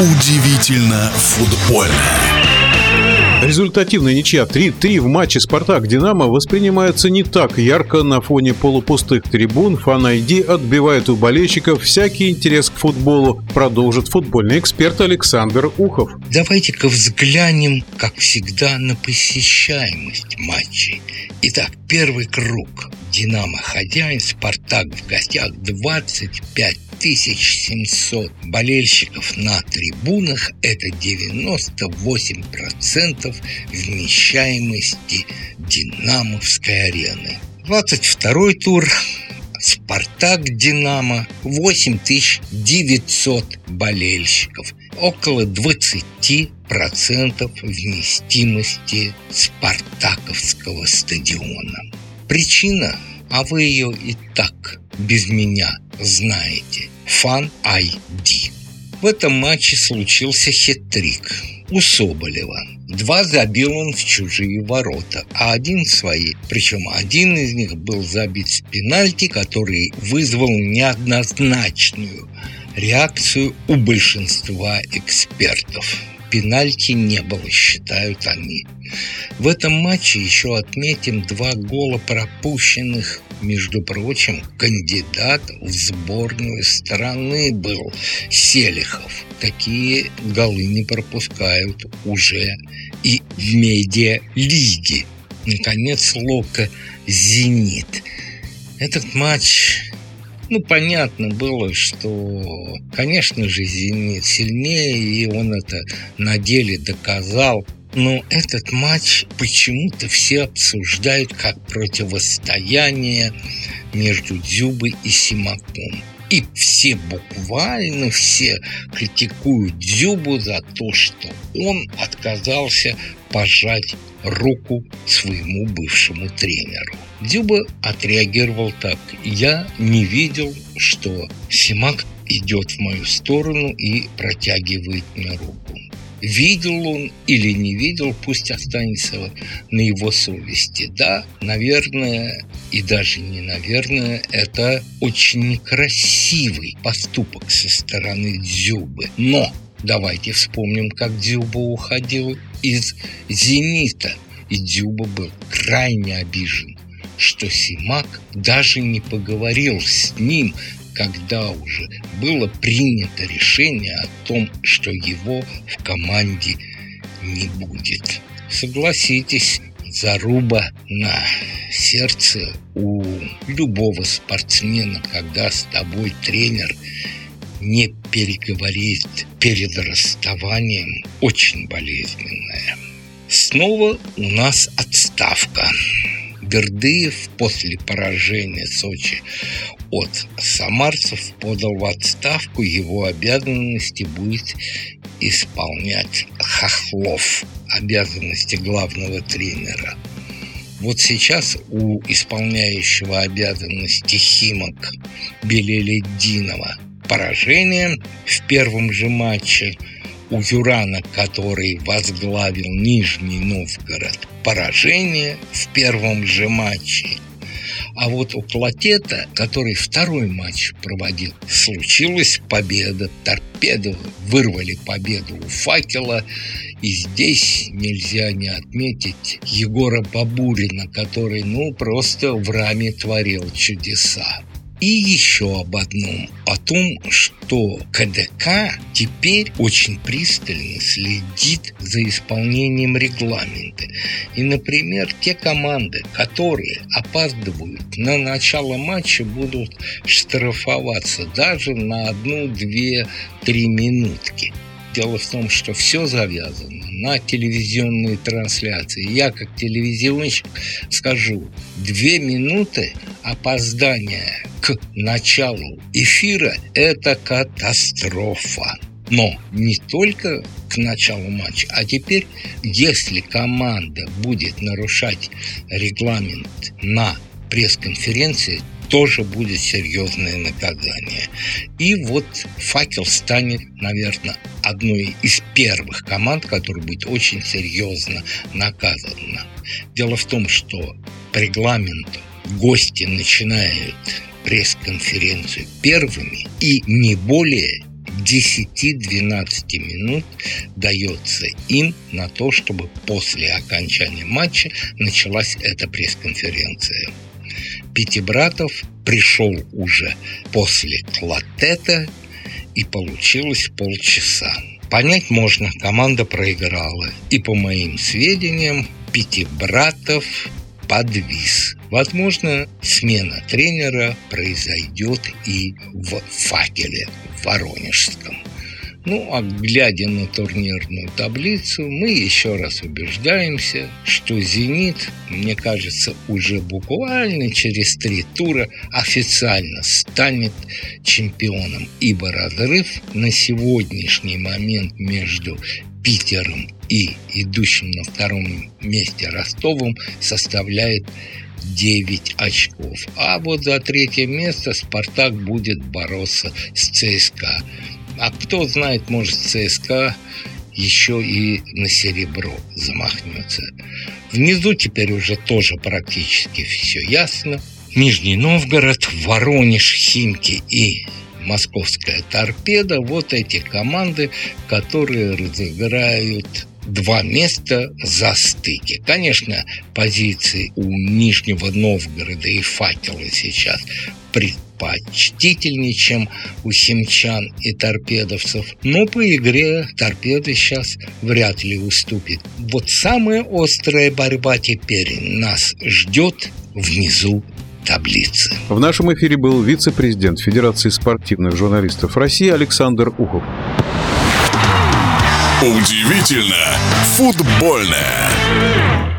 Удивительно футбольно. Результативная ничья 3-3 в матче «Спартак-Динамо» воспринимается не так ярко на фоне полупустых трибун. Фан-айди отбивает у болельщиков всякий интерес к футболу, продолжит футбольный эксперт Александр Ухов. Давайте-ка взглянем, как всегда, на посещаемость матчей. Итак, первый круг. «Динамо» хозяин, «Спартак» в гостях 25 1700 болельщиков на трибунах – это 98% вмещаемости Динамовской арены. 22 тур Спартак Динамо 8900 болельщиков, около 20% вместимости Спартаковского стадиона. Причина, а вы ее и так без меня знаете. Фан ID. В этом матче случился хитрик у Соболева. Два забил он в чужие ворота, а один в свои. Причем один из них был забит с пенальти, который вызвал неоднозначную реакцию у большинства экспертов. Пенальти не было, считают они. В этом матче еще отметим два гола пропущенных между прочим, кандидат в сборную страны был Селихов. Такие голы не пропускают уже и в медиа-лиге. Наконец, Лока «Зенит». Этот матч ну, понятно было, что, конечно же, «Зенит» сильнее, и он это на деле доказал. Но этот матч почему-то все обсуждают как противостояние между Дзюбой и Симаком. И все буквально все критикуют Дзюбу за то, что он отказался пожать руку своему бывшему тренеру. Дзюба отреагировал так. Я не видел, что Симак идет в мою сторону и протягивает мне руку. Видел он или не видел, пусть останется на его совести. Да, наверное, и даже не наверное, это очень некрасивый поступок со стороны Дзюбы. Но давайте вспомним, как Дзюба уходил из «Зенита». И Дзюба был крайне обижен, что Симак даже не поговорил с ним когда уже было принято решение о том, что его в команде не будет. Согласитесь, заруба на сердце у любого спортсмена, когда с тобой тренер не переговорит перед расставанием, очень болезненная. Снова у нас отставка. Бердыев после поражения Сочи от самарцев подал в отставку, его обязанности будет исполнять Хохлов, обязанности главного тренера. Вот сейчас у исполняющего обязанности Химок Белеледдинова поражение в первом же матче у Юрана, который возглавил Нижний Новгород, поражение в первом же матче – а вот у Клотета, который второй матч проводил, случилась победа. Торпеды вырвали победу у факела. И здесь нельзя не отметить Егора Бабурина, который, ну, просто в раме творил чудеса. И еще об одном, о том, что КДК теперь очень пристально следит за исполнением регламента. И, например, те команды, которые опаздывают на начало матча, будут штрафоваться даже на одну, две, три минутки. Дело в том, что все завязано на телевизионные трансляции. Я, как телевизионщик, скажу, две минуты опоздания к началу эфира – это катастрофа. Но не только к началу матча, а теперь, если команда будет нарушать регламент на пресс-конференции, тоже будет серьезное наказание. И вот «Факел» станет, наверное, одной из первых команд, которая будет очень серьезно наказана. Дело в том, что по регламенту гости начинают пресс-конференцию первыми и не более 10-12 минут дается им на то, чтобы после окончания матча началась эта пресс-конференция. Пятибратов пришел уже после клотета и получилось полчаса. Понять можно, команда проиграла. И по моим сведениям, Пятибратов подвис. Возможно, смена тренера произойдет и в «Факеле» в Воронежском. Ну, а глядя на турнирную таблицу, мы еще раз убеждаемся, что «Зенит», мне кажется, уже буквально через три тура официально станет чемпионом, ибо разрыв на сегодняшний момент между Питером и идущим на втором месте Ростовом составляет 9 очков. А вот за третье место «Спартак» будет бороться с ЦСКА. Кто знает, может ЦСКА еще и на серебро замахнется. Внизу теперь уже тоже практически все ясно. Нижний Новгород, Воронеж, Химки и московская торпеда. Вот эти команды, которые разыграют два места за стыки. Конечно, позиции у Нижнего Новгорода и Факела сейчас предпочтительнее, чем у семчан и торпедовцев. Но по игре торпеды сейчас вряд ли уступит. Вот самая острая борьба теперь нас ждет внизу таблицы. В нашем эфире был вице-президент Федерации спортивных журналистов России Александр Ухов. Удивительно футбольное.